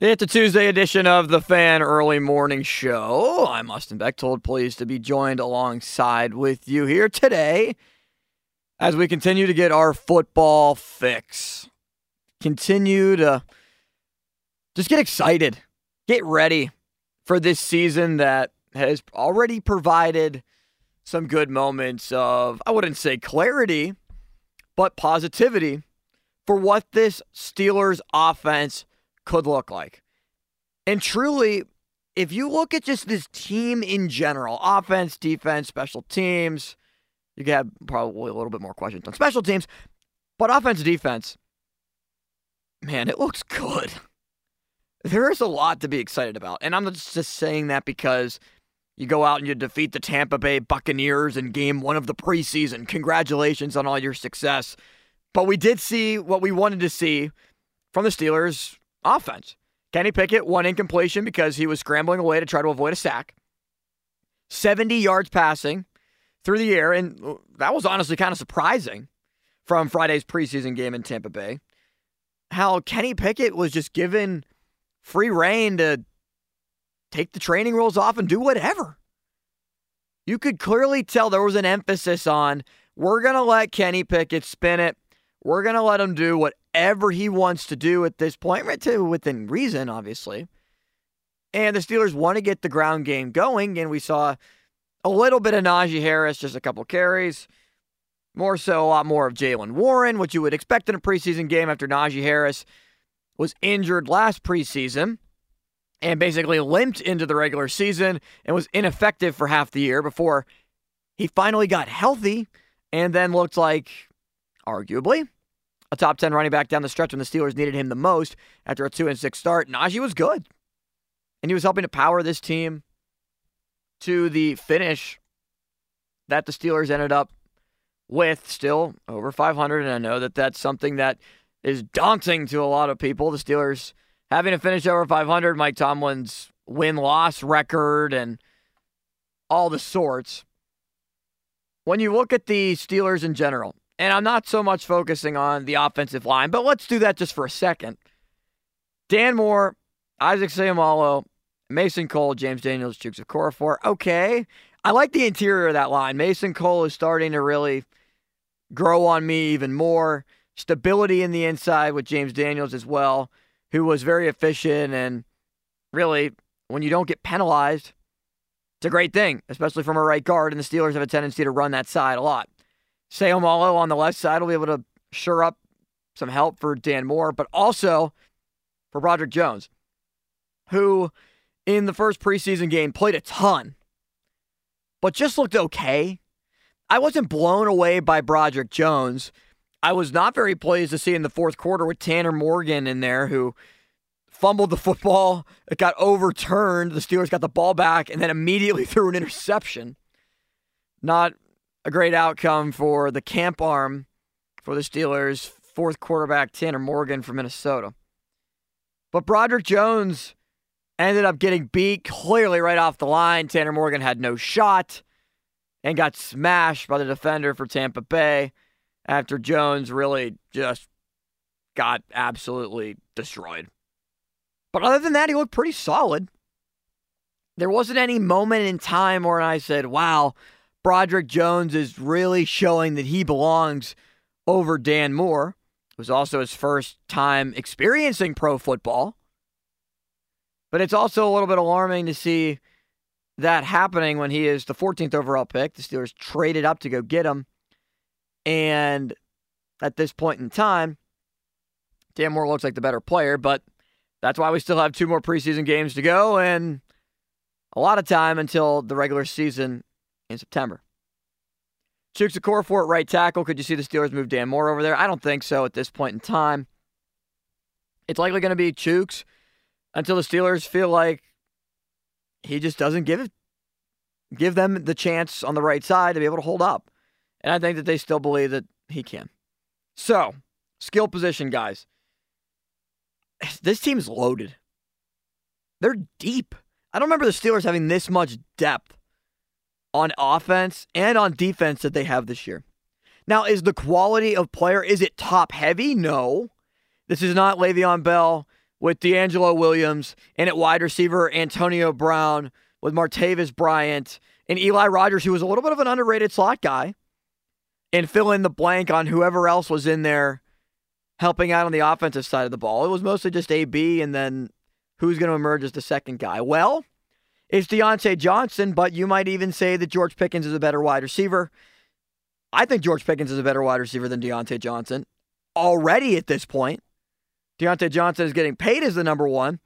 It's a Tuesday edition of the Fan Early Morning Show. I'm Austin Bechtold, pleased to be joined alongside with you here today as we continue to get our football fix. Continue to just get excited, get ready for this season that has already provided some good moments of, I wouldn't say clarity, but positivity for what this Steelers offense could look like. And truly, if you look at just this team in general, offense, defense, special teams, you could have probably a little bit more questions on special teams, but offense, defense, man, it looks good. There is a lot to be excited about. And I'm not just saying that because you go out and you defeat the Tampa Bay Buccaneers in game one of the preseason. Congratulations on all your success. But we did see what we wanted to see from the Steelers offense. Kenny Pickett, one incompletion because he was scrambling away to try to avoid a sack. 70 yards passing through the air, and that was honestly kind of surprising from Friday's preseason game in Tampa Bay. How Kenny Pickett was just given free reign to take the training rolls off and do whatever. You could clearly tell there was an emphasis on we're going to let Kenny Pickett spin it. We're going to let him do whatever he wants to do at this point, right to within reason, obviously. And the Steelers want to get the ground game going, and we saw a little bit of Najee Harris, just a couple carries. More so, a lot more of Jaylen Warren, which you would expect in a preseason game after Najee Harris was injured last preseason and basically limped into the regular season and was ineffective for half the year before he finally got healthy and then looked like arguably a top 10 running back down the stretch when the Steelers needed him the most after a 2 and 6 start. Najee was good. And he was helping to power this team to the finish that the Steelers ended up with, still over 500. And I know that that's something that is daunting to a lot of people. The Steelers having to finish over 500, Mike Tomlin's win loss record, and all the sorts. When you look at the Steelers in general, and I'm not so much focusing on the offensive line, but let's do that just for a second. Dan Moore, Isaac Seumalo, Mason Cole, James Daniels, Chuks Okorafor. Okay. I like the interior of that line. Mason Cole is starting to really grow on me even more. Stability in the inside with James Daniels as well, who was very efficient and really, when you don't get penalized, it's a great thing, especially from a right guard, and the Steelers have a tendency to run that side a lot. Seumalo on the left side will be able to shore up some help for Dan Moore, but also for Broderick Jones, who in the first preseason game played a ton, but just looked okay. I wasn't blown away by Broderick Jones. I was not very pleased to see in the fourth quarter with Tanner Morgan in there, who fumbled the football. It got overturned. The Steelers got the ball back and then immediately threw an interception. Not a great outcome for the camp arm for the Steelers, fourth quarterback Tanner Morgan from Minnesota. But Broderick Jones ended up getting beat clearly right off the line. Tanner Morgan had no shot and got smashed by the defender for Tampa Bay after Jones really just got absolutely destroyed. But other than that, he looked pretty solid. There wasn't any moment in time where I said, wow, Broderick Jones is really showing that he belongs over Dan Moore. It was also his first time experiencing pro football. But it's also a little bit alarming to see that happening when he is the 14th overall pick. The Steelers traded up to go get him. And at this point in time, Dan Moore looks like the better player, but that's why we still have two more preseason games to go and a lot of time until the regular season in September. Chuks Okorafor at right tackle. Could you see the Steelers move Dan Moore over there? I don't think so at this point in time. It's likely going to be Chuks until the Steelers feel like he just doesn't give it, give them the chance on the right side to be able to hold up. And I think that they still believe that he can. So, skill position guys. This team's loaded. They're deep. I don't remember the Steelers having this much depth on offense and on defense that they have this year. Now, is the quality of player, is it top heavy? No. This is not Le'Veon Bell with DeAngelo Williams and at wide receiver Antonio Brown with Martavis Bryant and Eli Rogers, who was a little bit of an underrated slot guy, and fill in the blank on whoever else was in there helping out on the offensive side of the ball. It was mostly just AB and then who's going to emerge as the second guy. Well, it's Diontae Johnson, but you might even say that George Pickens is a better wide receiver. I think George Pickens is a better wide receiver than Diontae Johnson already at this point. Diontae Johnson is getting paid as the number one,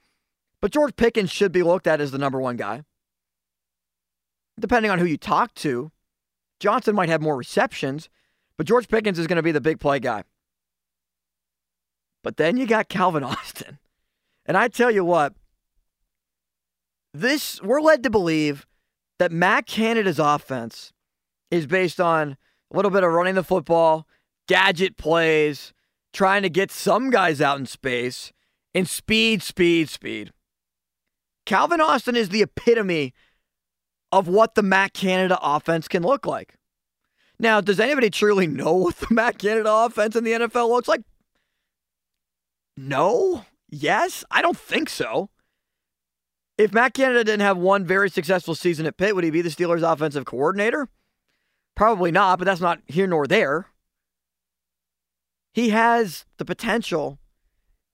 but George Pickens should be looked at as the number one guy. Depending on who you talk to, Johnson might have more receptions, but George Pickens is going to be the big play guy. But then you got Calvin Austin. And I tell you what, this we're led to believe that Matt Canada's offense is based on a little bit of running the football, gadget plays, trying to get some guys out in space, and speed, speed, speed. Calvin Austin is the epitome of what the Matt Canada offense can look like. Now, does anybody truly know what the Matt Canada offense in the NFL looks like? No. Yes. I don't think so. If Matt Canada didn't have one very successful season at Pitt, would he be the Steelers' offensive coordinator? Probably not, but that's not here nor there. He has the potential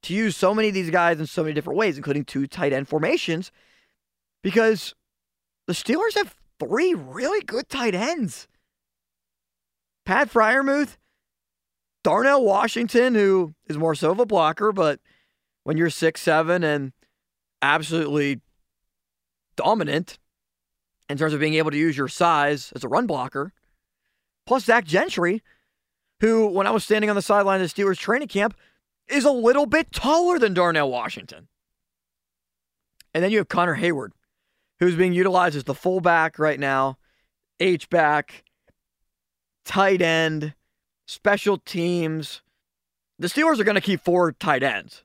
to use so many of these guys in so many different ways, including two tight end formations, because the Steelers have three really good tight ends. Pat Freiermuth, Darnell Washington, who is more so of a blocker, but when you're six seven and absolutely dominant in terms of being able to use your size as a run blocker, plus Zach Gentry, who, when I was standing on the sideline of the Steelers training camp, is a little bit taller than Darnell Washington. And then you have Connor Heyward, who's being utilized as the fullback right now, H back, tight end, special teams. The Steelers are going to keep four tight ends,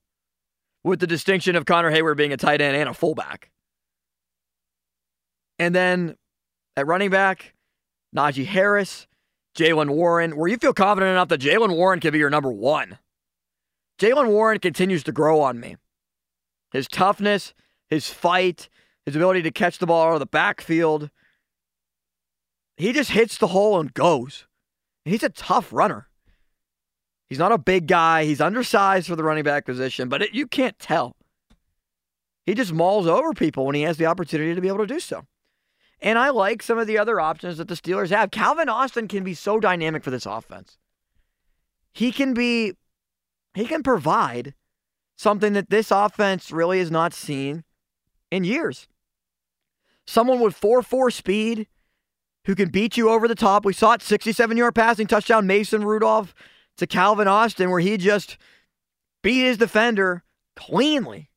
with the distinction of Connor Heyward being a tight end and a fullback. And then at running back, Najee Harris, Jaylen Warren, where you feel confident enough that Jaylen Warren can be your number one. Jaylen Warren continues to grow on me. His toughness, his fight, his ability to catch the ball out of the backfield. He just hits the hole and goes. He's a tough runner. He's not a big guy. He's undersized for the running back position, but it, you can't tell. He just mauls over people when he has the opportunity to be able to do so. And I like some of the other options that the Steelers have. Calvin Austin can be so dynamic for this offense. He can be, he can provide something that this offense really has not seen in years. Someone with 4 4 speed who can beat you over the top. We saw it 67 yard passing touchdown, Mason Rudolph to Calvin Austin, where he just beat his defender cleanly.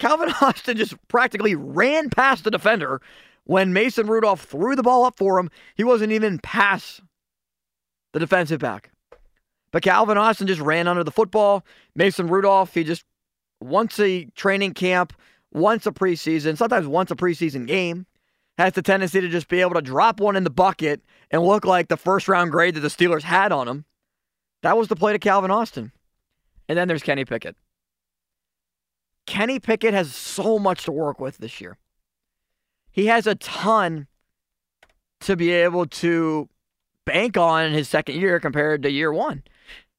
Calvin Austin just practically ran past the defender when Mason Rudolph threw the ball up for him, he wasn't even past the defensive back. But Calvin Austin just ran under the football. Mason Rudolph, he just once a training camp, once a preseason, sometimes once a preseason game, has the tendency to just be able to drop one in the bucket and look like the first round grade that the Steelers had on him. That was the play to Calvin Austin. And then there's Kenny Pickett. Kenny Pickett has so much to work with this year he has a ton to be able to bank on in his second year compared to year one.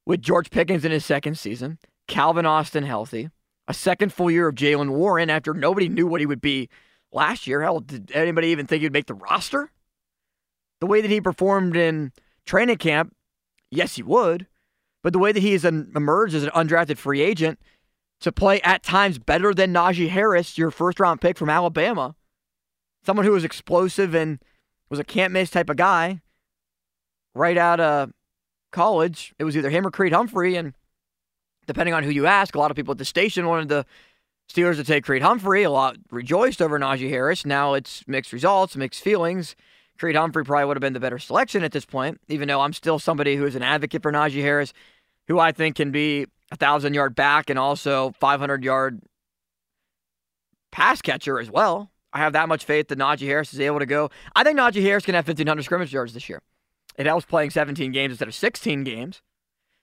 With George Pickens in his second season, Calvin Austin healthy, a second full year of Jaylen Warren after nobody knew what he would be last year. Hell, did anybody even think he'd make the roster? The way that he performed in training camp, yes, he would. But the way that he has emerged as an undrafted free agent to play at times better than Najee Harris, your first round pick from Alabama, someone who was explosive and was a can't miss type of guy right out of college. It was either him or Creed Humphrey. And depending on who you ask, a lot of people at the station wanted the Steelers to take Creed Humphrey. A lot rejoiced over Najee Harris. Now it's mixed results, mixed feelings. Creed Humphrey probably would have been the better selection at this point, even though I'm still somebody who is an advocate for Najee Harris, who I think can be a thousand yard back and also 500 yard pass catcher as well. I have that much faith that Najee Harris is able to go. I think Najee Harris can have 1,500 scrimmage yards this year. It helps playing 17 games instead of 16 games,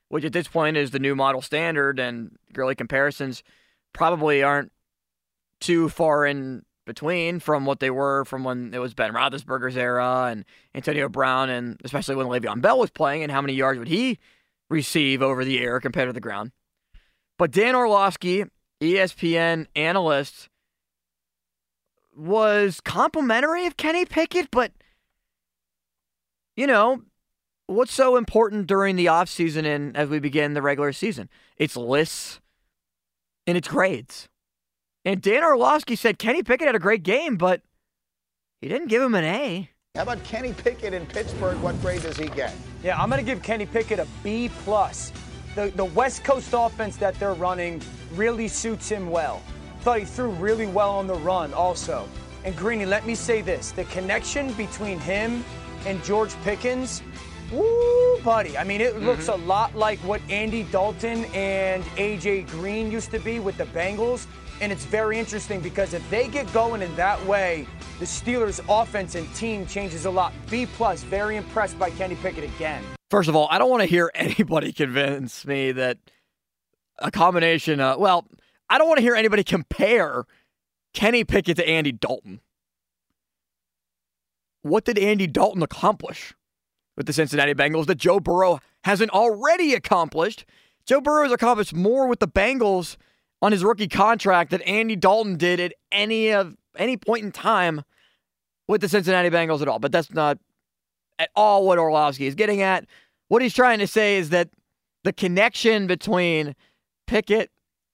which at this point is the new model standard, and girly comparisons probably aren't too far in between from what they were from when it was Ben Roethlisberger's era and Antonio Brown, and especially when Le'Veon Bell was playing, and how many yards would he receive over the air compared to the ground? But Dan Orlovsky, ESPN analyst, was complimentary of Kenny Pickett, but you know, what's so important during the offseason and as we begin the regular season? It's lists and it's grades. And Dan Orlovsky said Kenny Pickett had a great game, but he didn't give him an A. How about Kenny Pickett in Pittsburgh? What grade does he get? Yeah, I'm going to give Kenny Pickett a B plus. The the West Coast offense that they're running really suits him well. Thought he threw really well on the run also. And Greeny, let me say this: the connection between him and George Pickens, woo, buddy. I mean, it mm-hmm. looks a lot like what Andy Dalton and AJ Green used to be with the Bengals. And it's very interesting because if they get going in that way, the Steelers' offense and team changes a lot. B plus, very impressed by Kenny Pickett again. First of all, I don't want to hear anybody convince me that a combination. Of, well, I don't want to hear anybody compare Kenny Pickett to Andy Dalton. What did Andy Dalton accomplish with the Cincinnati Bengals that Joe Burrow hasn't already accomplished? Joe Burrow has accomplished more with the Bengals on his rookie contract than Andy Dalton did at any of any point in time with the Cincinnati Bengals at all. But that's not at all what Orlovsky is getting at. What he's trying to say is that the connection between Pickett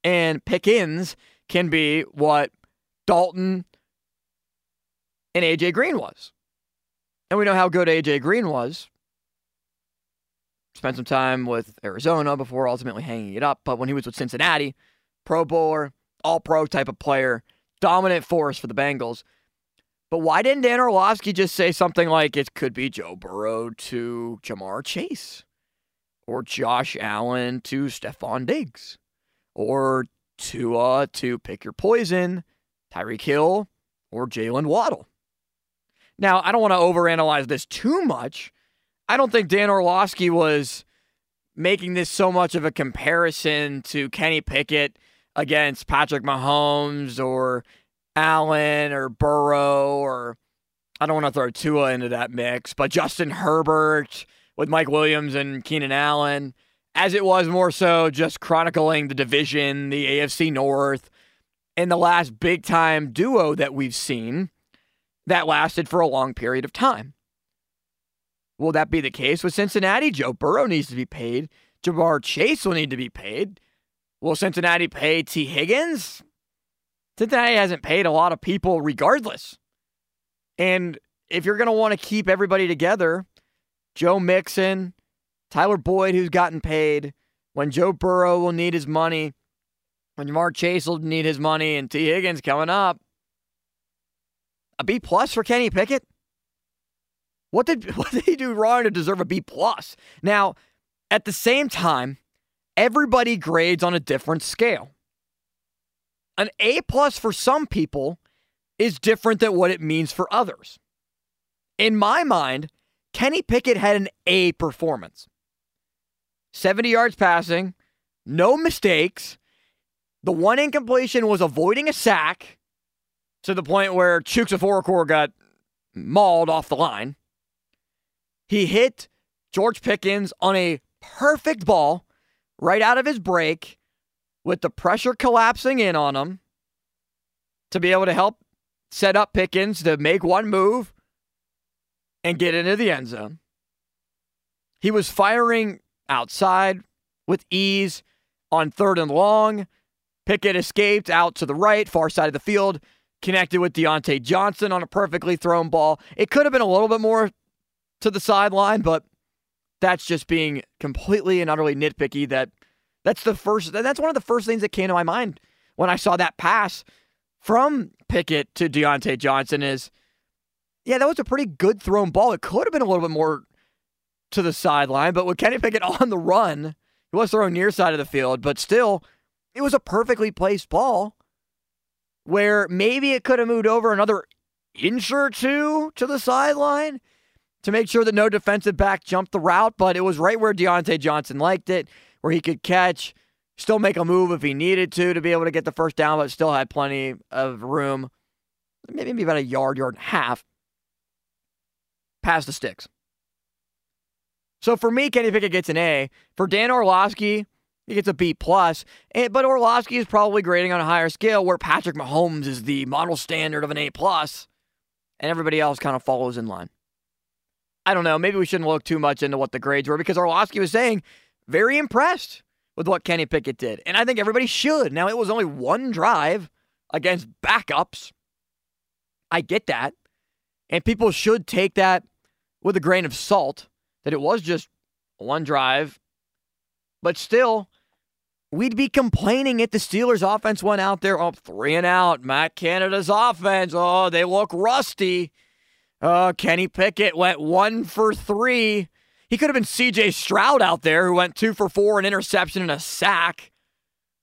and Pickens can be what Dalton and AJ Green was. And we know how good AJ Green was. Spent some time with Arizona before ultimately hanging it up. But when he was with Cincinnati, Pro Bowler, all pro type of player, dominant force for the Bengals. But why didn't Dan Orlovsky just say something like it could be Joe Burrow to Ja'Marr Chase or Josh Allen to Stefon Diggs or Tua to pick your poison, Tyreek Hill or Jaylen Waddle? Now, I don't want to overanalyze this too much. I don't think Dan Orlovsky was making this so much of a comparison to Kenny Pickett against Patrick Mahomes or Allen or Burrow or I don't want to throw Tua into that mix, but Justin Herbert with Mike Williams and Keenan Allen, as it was more so just chronicling the division, the AFC North, and the last big time duo that we've seen that lasted for a long period of time. Will that be the case with Cincinnati? Joe Burrow needs to be paid. Ja'Marr Chase will need to be paid. Will Cincinnati pay Tee Higgins? Cincinnati hasn't paid a lot of people regardless. And if you're going to want to keep everybody together, Joe Mixon, Tyler Boyd, who's gotten paid, when Joe Burrow will need his money, when Mark Chase will need his money, and Tee Higgins coming up, a B plus for Kenny Pickett? What did what did he do wrong to deserve a B plus? Now, at the same time, everybody grades on a different scale. An A plus for some people is different than what it means for others. In my mind, Kenny Pickett had an A performance. 70 yards passing, no mistakes. The one incompletion was avoiding a sack to the point where Chuks Okorafor got mauled off the line. He hit George Pickens on a perfect ball right out of his break with the pressure collapsing in on him to be able to help set up Pickens to make one move and get into the end zone. He was firing outside with ease on third and long. Pickett escaped out to the right, far side of the field, connected with Diontae Johnson on a perfectly thrown ball. It could have been a little bit more to the sideline, but that's just being completely and utterly nitpicky. That that's the first. That's one of the first things that came to my mind when I saw that pass from Pickett to Diontae Johnson. Is yeah, that was a pretty good thrown ball. It could have been a little bit more to the sideline, but with Kenny Pickett on the run, he was throwing near side of the field, but still, it was a perfectly placed ball where maybe it could have moved over another inch or two to the sideline to make sure that no defensive back jumped the route, but it was right where Diontae Johnson liked it, where he could catch, still make a move if he needed to to be able to get the first down, but still had plenty of room, maybe about a yard, yard and a half, past the sticks. So for me, Kenny Pickett gets an A. For Dan Orlovsky, he gets a B plus. Eh, but Orlovsky is probably grading on a higher scale, where Patrick Mahomes is the model standard of an A plus, and everybody else kind of follows in line. I don't know. Maybe we shouldn't look too much into what the grades were because Orlovsky was saying very impressed with what Kenny Pickett did, and I think everybody should. Now it was only one drive against backups. I get that, and people should take that with a grain of salt that it was just one drive, but still, we'd be complaining if the Steelers' offense went out there, oh, three and out. Matt Canada's offense, oh, they look rusty. Uh, Kenny Pickett went one for three. He could have been CJ Stroud out there, who went two for four, an interception and a sack,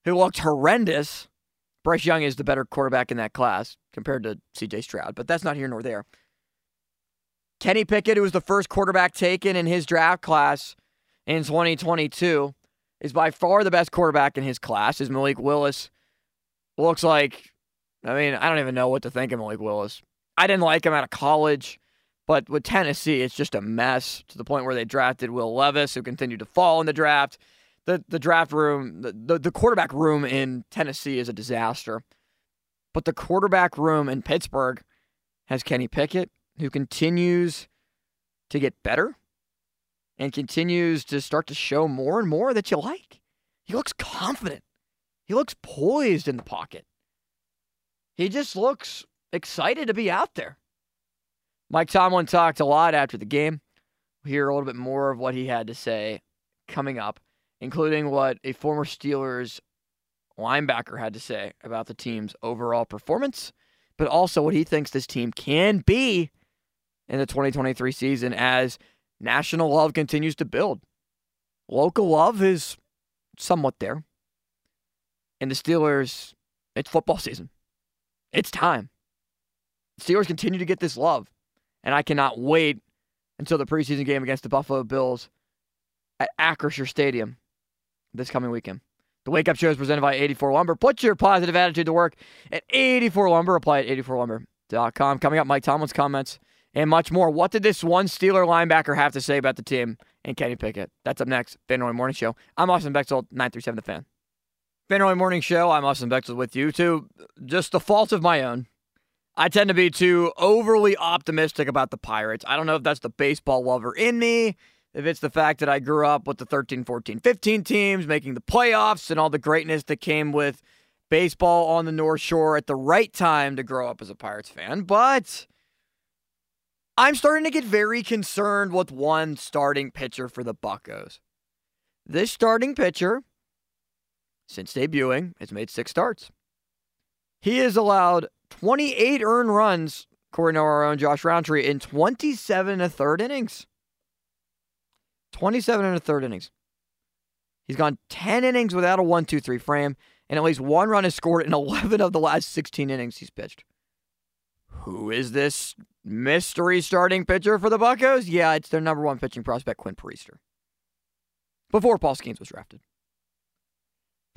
who looked horrendous. Bryce Young is the better quarterback in that class compared to CJ Stroud, but that's not here nor there. Kenny Pickett, who was the first quarterback taken in his draft class in 2022, is by far the best quarterback in his class. Is Malik Willis looks like, I mean, I don't even know what to think of Malik Willis. I didn't like him out of college, but with Tennessee, it's just a mess to the point where they drafted Will Levis, who continued to fall in the draft. The, the draft room, the, the, the quarterback room in Tennessee is a disaster. But the quarterback room in Pittsburgh has Kenny Pickett, who continues to get better and continues to start to show more and more that you like. He looks confident. He looks poised in the pocket. He just looks excited to be out there. Mike Tomlin talked a lot after the game. We'll hear a little bit more of what he had to say coming up, including what a former Steelers linebacker had to say about the team's overall performance, but also what he thinks this team can be in the 2023 season as national love continues to build. Local love is somewhat there. And the Steelers, it's football season. It's time. Steelers continue to get this love. And I cannot wait until the preseason game against the Buffalo Bills at Acrisure Stadium this coming weekend. The Wake Up Show is presented by 84 Lumber. Put your positive attitude to work at 84 Lumber. Apply at 84lumber.com. Coming up, Mike Tomlin's comments and much more. What did this one Steeler linebacker have to say about the team and Kenny Pickett? That's up next. Roy Morning Show. I'm Austin Bechtold, 937 The Fan. Roy Morning Show. I'm Austin Bechtold with you. To just the fault of my own, I tend to be too overly optimistic about the Pirates. I don't know if that's the baseball lover in me, if it's the fact that I grew up with the 13, 14, 15 teams making the playoffs and all the greatness that came with baseball on the North Shore at the right time to grow up as a Pirates fan. But I'm starting to get very concerned with one starting pitcher for the Buccos. This starting pitcher, since debuting, has made six starts. He has allowed 28 earned runs, according to our own Josh Roundtree, in 27 and a third innings. 27 and a third innings. He's gone 10 innings without a 1 2 3 frame, and at least one run is scored in 11 of the last 16 innings he's pitched. Who is this mystery starting pitcher for the Buccos? Yeah, it's their number one pitching prospect, Quinn Priester. Before Paul Skenes was drafted.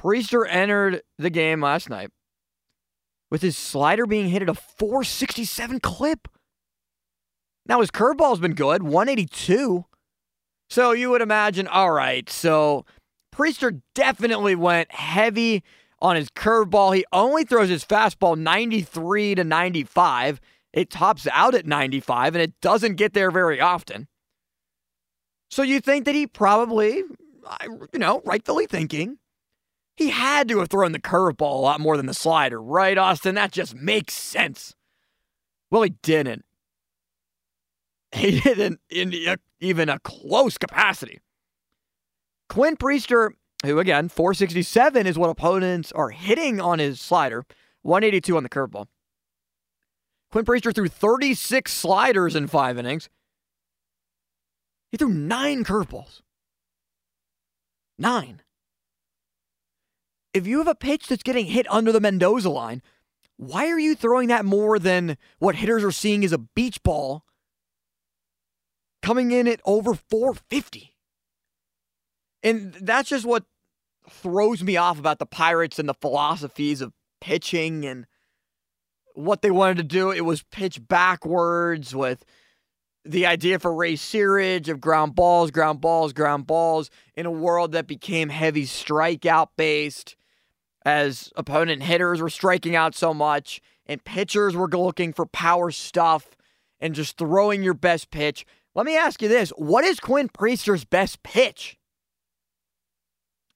Priester entered the game last night with his slider being hit at a 467 clip. Now his curveball's been good, 182. So you would imagine, all right, so Priester definitely went heavy on his curveball. He only throws his fastball 93 to 95. It tops out at 95 and it doesn't get there very often. So you think that he probably, you know, rightfully thinking, he had to have thrown the curveball a lot more than the slider, right, Austin? That just makes sense. Well, he didn't. He didn't in even a close capacity. Quinn Priester who again, 467 is what opponents are hitting on his slider, 182 on the curveball. Quinn Priester threw 36 sliders in five innings. He threw nine curveballs. Nine. If you have a pitch that's getting hit under the Mendoza line, why are you throwing that more than what hitters are seeing as a beach ball coming in at over 450? And that's just what throws me off about the Pirates and the philosophies of pitching and what they wanted to do. It was pitch backwards with the idea for Ray Searage of ground balls, ground balls, ground balls in a world that became heavy strikeout based as opponent hitters were striking out so much and pitchers were looking for power stuff and just throwing your best pitch. Let me ask you this what is Quinn Priester's best pitch?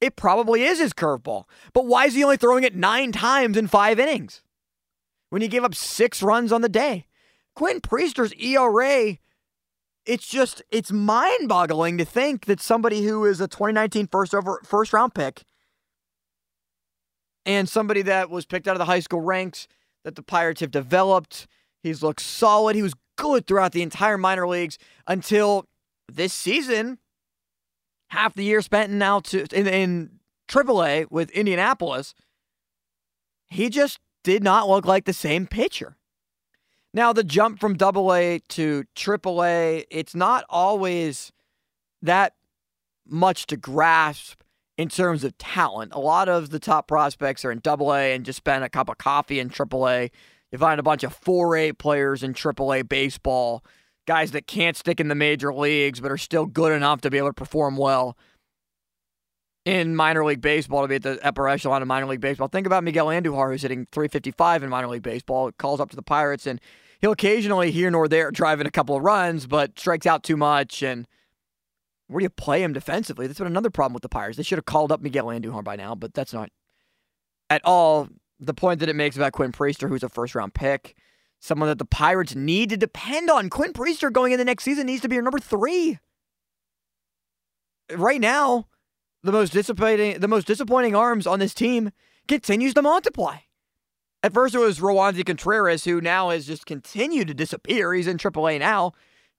It probably is his curveball. But why is he only throwing it nine times in five innings when he gave up six runs on the day? Quinn Priester's ERA, it's just, it's mind boggling to think that somebody who is a 2019 first, over, first round pick and somebody that was picked out of the high school ranks that the Pirates have developed, he's looked solid. He was good throughout the entire minor leagues until this season half the year spent now to in, in AAA with Indianapolis, he just did not look like the same pitcher. Now the jump from AA to AAA, it's not always that much to grasp in terms of talent. A lot of the top prospects are in AA and just spend a cup of coffee in triple AAA. You find a bunch of 4A players in AAA baseball guys that can't stick in the major leagues but are still good enough to be able to perform well in minor league baseball to be at the upper echelon of minor league baseball. Think about Miguel Andujar, who's hitting 355 in minor league baseball, calls up to the Pirates, and he'll occasionally here nor there drive in a couple of runs, but strikes out too much. And where do you play him defensively? That's been another problem with the Pirates. They should have called up Miguel Andujar by now, but that's not at all the point that it makes about Quinn Priester, who's a first round pick someone that the Pirates need to depend on. Quinn Priester going in the next season needs to be your number three. Right now, the most disappointing the most disappointing arms on this team continues to multiply. At first, it was Roansy Contreras, who now has just continued to disappear. He's in AAA now,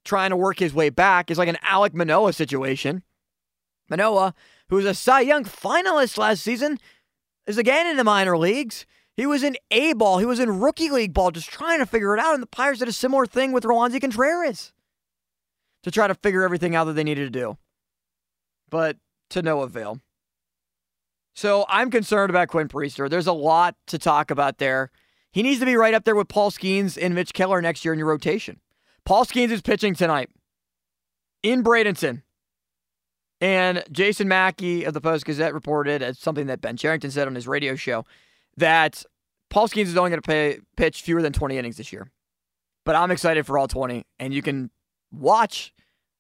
trying to work his way back. It's like an Alek Manoah situation. Manoah, who was a Cy Young finalist last season, is again in the minor leagues. He was in A ball. He was in rookie league ball, just trying to figure it out. And the Pirates did a similar thing with Roansy Contreras to try to figure everything out that they needed to do. But to no avail. So I'm concerned about Quinn Priester. There's a lot to talk about there. He needs to be right up there with Paul Skenes and Mitch Keller next year in your rotation. Paul Skenes is pitching tonight in Bradenton. And Jason Mackey of the Post Gazette reported as something that Ben Cherington said on his radio show that Paul Skenes is only going to pitch fewer than 20 innings this year. But I'm excited for all 20, and you can watch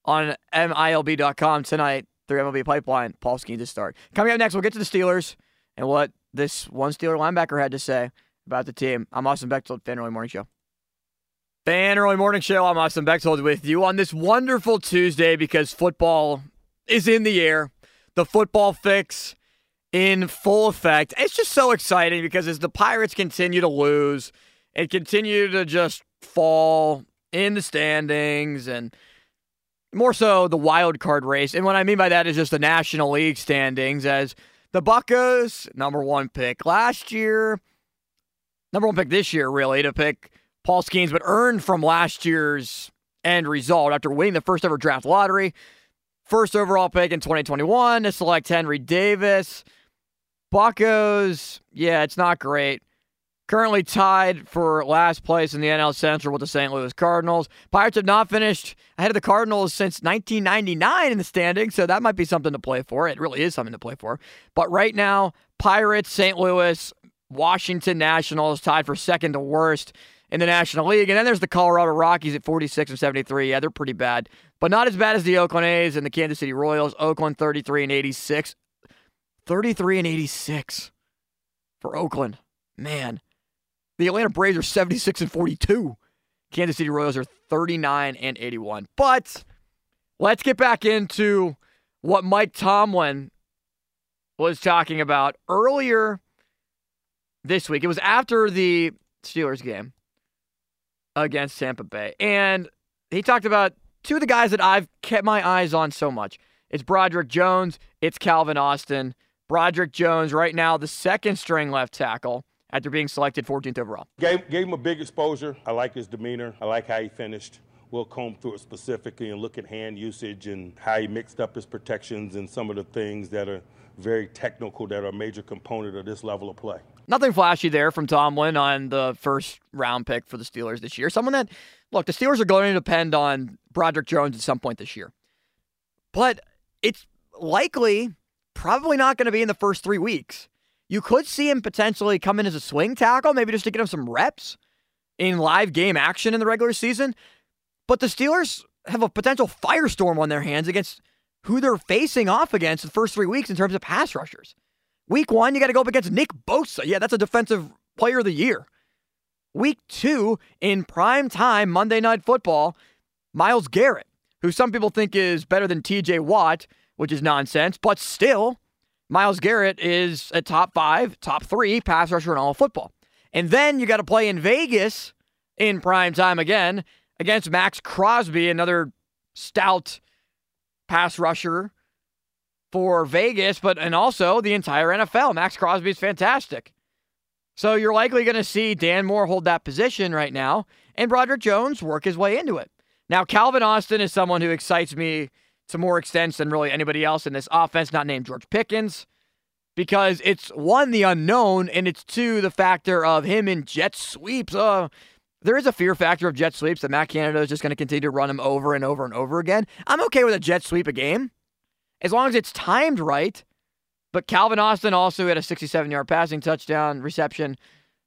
on MILB.com tonight through MLB Pipeline Paul Skenes' start. Coming up next, we'll get to the Steelers and what this one Steeler linebacker had to say about the team. I'm Austin Bechtold, Fan Early Morning Show. Fan Early Morning Show. I'm Austin Bechtold with you on this wonderful Tuesday because football is in the air. The football fix in full effect. It's just so exciting because as the Pirates continue to lose and continue to just fall in the standings and more so the wild card race. And what I mean by that is just the National League standings as the Buccos, number one pick last year, number one pick this year, really, to pick Paul Skenes, but earned from last year's end result after winning the first ever draft lottery. First overall pick in 2021 to select Henry Davis. Buccos, yeah, it's not great. Currently tied for last place in the NL Central with the St. Louis Cardinals. Pirates have not finished ahead of the Cardinals since 1999 in the standings, so that might be something to play for. It really is something to play for. But right now, Pirates, St. Louis, Washington Nationals tied for second to worst in the National League. And then there's the Colorado Rockies at 46 and 73. Yeah, they're pretty bad, but not as bad as the Oakland A's and the Kansas City Royals. Oakland 33 and 86. 33 and 86 for Oakland. Man. The Atlanta Braves are 76 and 42. Kansas City Royals are 39 and 81. But let's get back into what Mike Tomlin was talking about earlier this week. It was after the Steelers game against Tampa Bay. And he talked about two of the guys that I've kept my eyes on so much. It's Broderick Jones, it's Calvin Austin. Broderick Jones, right now, the second string left tackle after being selected 14th overall. Gave, gave him a big exposure. I like his demeanor. I like how he finished. We'll comb through it specifically and look at hand usage and how he mixed up his protections and some of the things that are very technical that are a major component of this level of play. Nothing flashy there from Tomlin on the first round pick for the Steelers this year. Someone that, look, the Steelers are going to depend on Broderick Jones at some point this year. But it's likely probably not going to be in the first three weeks. You could see him potentially come in as a swing tackle, maybe just to get him some reps in live game action in the regular season. But the Steelers have a potential firestorm on their hands against who they're facing off against the first three weeks in terms of pass rushers. Week one, you got to go up against Nick Bosa. Yeah, that's a defensive player of the year. Week two, in prime time Monday Night Football, Myles Garrett, who some people think is better than TJ Watt, which is nonsense, but still, Myles Garrett is a top five, top three pass rusher in all football. And then you got to play in Vegas in prime time again against Maxx Crosby, another stout pass rusher for Vegas, but and also the entire NFL. Maxx Crosby is fantastic. So you're likely going to see Dan Moore hold that position right now and Broderick Jones work his way into it. Now, Calvin Austin is someone who excites me to more extent than really anybody else in this offense, not named George Pickens, because it's one, the unknown, and it's two, the factor of him in jet sweeps. Uh, there is a fear factor of jet sweeps that Matt Canada is just going to continue to run him over and over and over again. I'm okay with a jet sweep a game as long as it's timed right. But Calvin Austin also had a 67 yard passing touchdown reception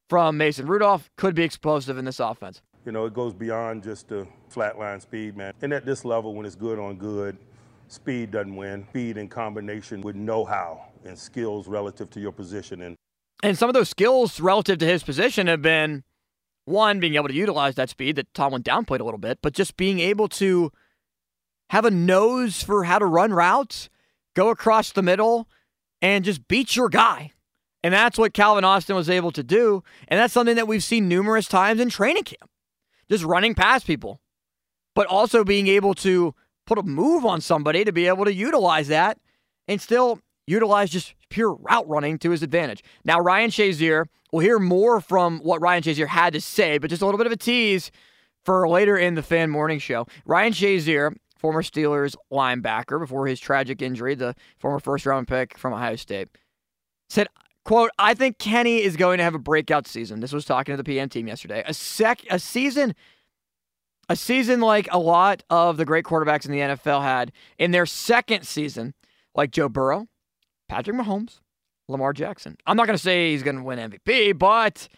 from Mason Rudolph. Could be explosive in this offense. You know, it goes beyond just the flatline speed, man. And at this level, when it's good on good, speed doesn't win. Speed in combination with know how and skills relative to your position. And, and some of those skills relative to his position have been one, being able to utilize that speed that Tomlin downplayed a little bit, but just being able to have a nose for how to run routes, go across the middle, and just beat your guy. And that's what Calvin Austin was able to do. And that's something that we've seen numerous times in training camp. Just running past people, but also being able to put a move on somebody to be able to utilize that and still utilize just pure route running to his advantage. Now, Ryan Shazier, we'll hear more from what Ryan Shazier had to say, but just a little bit of a tease for later in the fan morning show. Ryan Shazier former Steelers linebacker before his tragic injury, the former first round pick from Ohio State, said, quote, I think Kenny is going to have a breakout season. This was talking to the PM team yesterday. A sec a season a season like a lot of the great quarterbacks in the NFL had in their second season, like Joe Burrow, Patrick Mahomes, Lamar Jackson. I'm not going to say he's going to win MVP, but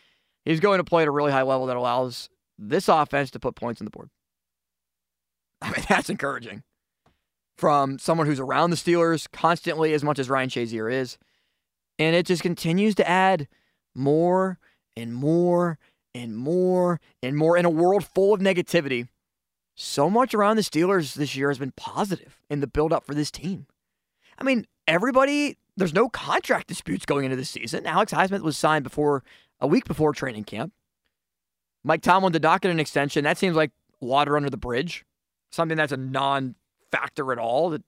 he's going to play at a really high level that allows this offense to put points on the board. I mean, that's encouraging from someone who's around the Steelers constantly as much as Ryan Shazier is. And it just continues to add more and more and more and more in a world full of negativity. So much around the Steelers this year has been positive in the build up for this team. I mean, everybody, there's no contract disputes going into this season. Alex Highsmith was signed before a week before training camp. Mike Tomlin did not get an extension. That seems like water under the bridge something that's a non factor at all, that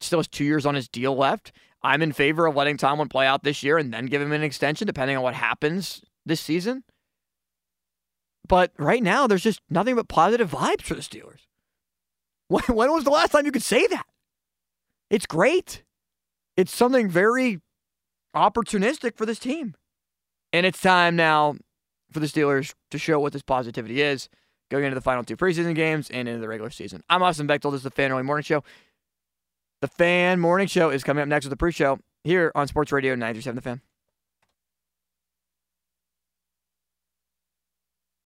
still has two years on his deal left. I'm in favor of letting Tomlin play out this year and then give him an extension depending on what happens this season. But right now, there's just nothing but positive vibes for the Steelers. When, when was the last time you could say that? It's great. It's something very opportunistic for this team. And it's time now for the Steelers to show what this positivity is going into the final two preseason games and into the regular season. I'm Austin Bechtold. This is the Fan Early Morning Show. The Fan Morning Show is coming up next with the pre-show here on Sports Radio 937 The Fan.